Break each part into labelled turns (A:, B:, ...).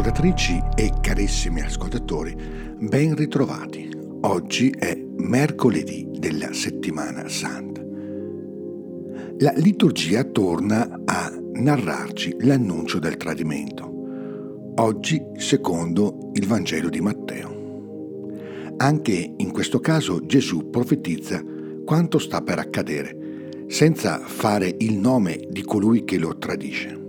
A: Ascoltatrici e carissimi ascoltatori, ben ritrovati. Oggi è mercoledì della settimana santa. La liturgia torna a narrarci l'annuncio del tradimento, oggi secondo il Vangelo di Matteo. Anche in questo caso Gesù profetizza quanto sta per accadere, senza fare il nome di colui che lo tradisce.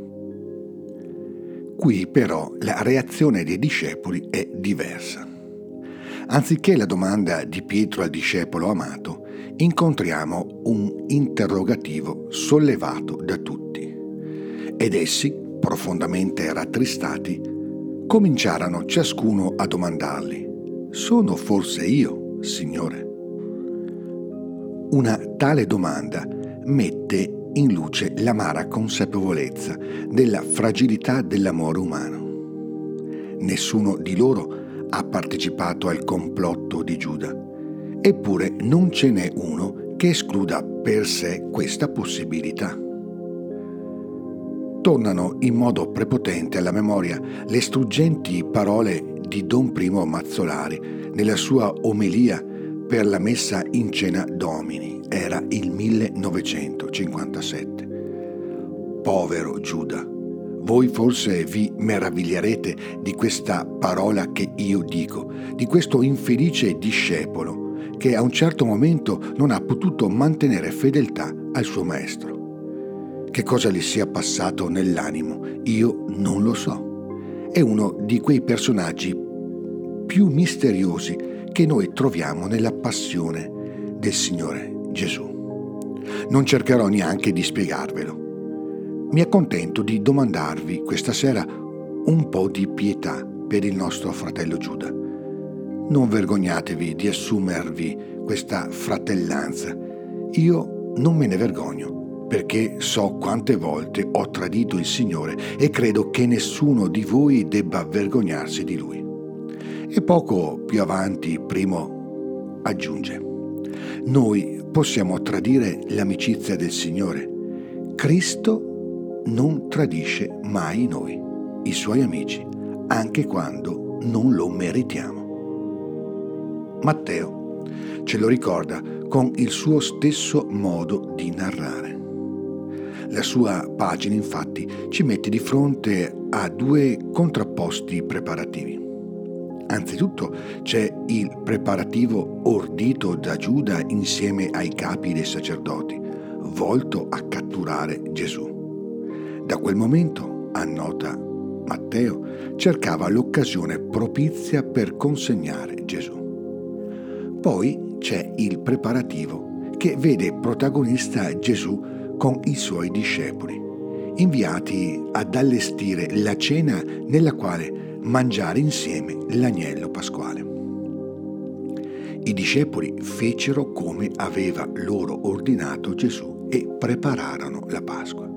A: Qui però la reazione dei discepoli è diversa. Anziché la domanda di Pietro al discepolo amato, incontriamo un interrogativo sollevato da tutti. Ed essi, profondamente rattristati, cominciarono ciascuno a domandargli, sono forse io, Signore? Una tale domanda mette in luce l'amara consapevolezza della fragilità dell'amore umano. Nessuno di loro ha partecipato al complotto di Giuda, eppure non ce n'è uno che escluda per sé questa possibilità. Tornano in modo prepotente alla memoria le struggenti parole di Don Primo Mazzolari nella sua omelia per la messa in cena Domini era il 1957. Povero Giuda, voi forse vi meraviglierete di questa parola che io dico, di questo infelice discepolo che a un certo momento non ha potuto mantenere fedeltà al suo maestro. Che cosa gli sia passato nell'animo, io non lo so. È uno di quei personaggi più misteriosi che noi troviamo nella passione del Signore Gesù. Non cercherò neanche di spiegarvelo. Mi accontento di domandarvi questa sera un po' di pietà per il nostro fratello Giuda. Non vergognatevi di assumervi questa fratellanza. Io non me ne vergogno, perché so quante volte ho tradito il Signore e credo che nessuno di voi debba vergognarsi di Lui. E poco più avanti, primo aggiunge, noi possiamo tradire l'amicizia del Signore. Cristo non tradisce mai noi, i suoi amici, anche quando non lo meritiamo. Matteo ce lo ricorda con il suo stesso modo di narrare. La sua pagina infatti ci mette di fronte a due contrapposti preparativi. Anzitutto c'è il preparativo ordito da Giuda insieme ai capi dei sacerdoti, volto a catturare Gesù. Da quel momento, annota Matteo, cercava l'occasione propizia per consegnare Gesù. Poi c'è il preparativo che vede protagonista Gesù con i suoi discepoli, inviati ad allestire la cena nella quale mangiare insieme l'agnello pasquale. I discepoli fecero come aveva loro ordinato Gesù e prepararono la Pasqua.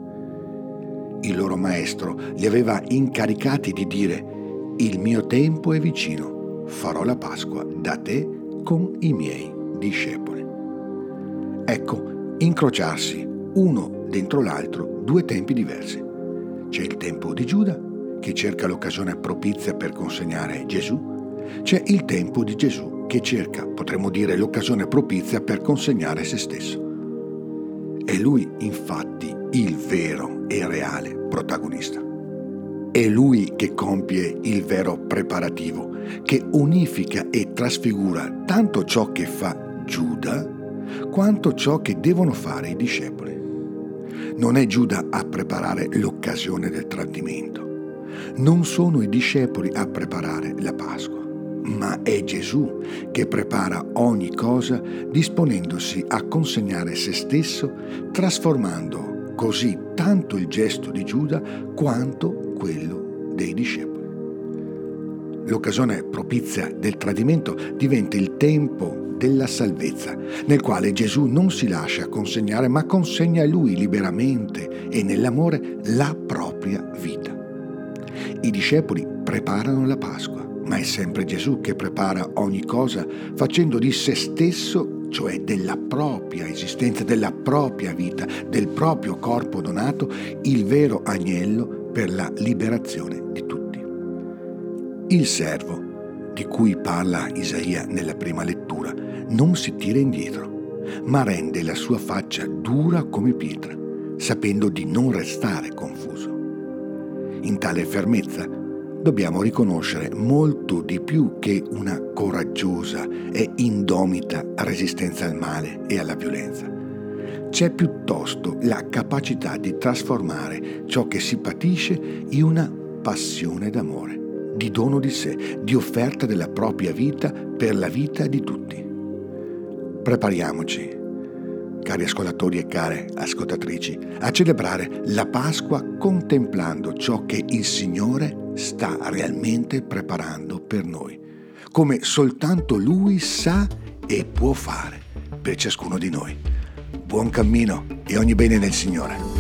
A: Il loro maestro li aveva incaricati di dire, il mio tempo è vicino, farò la Pasqua da te con i miei discepoli. Ecco, incrociarsi uno dentro l'altro due tempi diversi. C'è il tempo di Giuda che cerca l'occasione propizia per consegnare Gesù, c'è il tempo di Gesù che cerca, potremmo dire, l'occasione propizia per consegnare se stesso. È lui, infatti, il vero e reale protagonista. È lui che compie il vero preparativo, che unifica e trasfigura tanto ciò che fa Giuda quanto ciò che devono fare i discepoli. Non è Giuda a preparare l'occasione del tradimento, non sono i discepoli a preparare la Pasqua, ma è Gesù che prepara ogni cosa disponendosi a consegnare se stesso, trasformando così tanto il gesto di Giuda quanto quello dei discepoli. L'occasione propizia del tradimento diventa il tempo della salvezza, nel quale Gesù non si lascia consegnare, ma consegna a Lui liberamente e nell'amore la propria vita. I discepoli preparano la Pasqua, ma è sempre Gesù che prepara ogni cosa facendo di se stesso, cioè della propria esistenza, della propria vita, del proprio corpo donato, il vero agnello per la liberazione di tutti. Il servo, di cui parla Isaia nella prima lettura, non si tira indietro, ma rende la sua faccia dura come pietra, sapendo di non restare confuso. In tale fermezza dobbiamo riconoscere molto di più che una coraggiosa e indomita resistenza al male e alla violenza. C'è piuttosto la capacità di trasformare ciò che si patisce in una passione d'amore, di dono di sé, di offerta della propria vita per la vita di tutti. Prepariamoci, cari ascoltatori e care ascoltatrici, a celebrare la Pasqua contemplando ciò che il Signore sta realmente preparando per noi, come soltanto Lui sa e può fare per ciascuno di noi. Buon cammino e ogni bene nel Signore.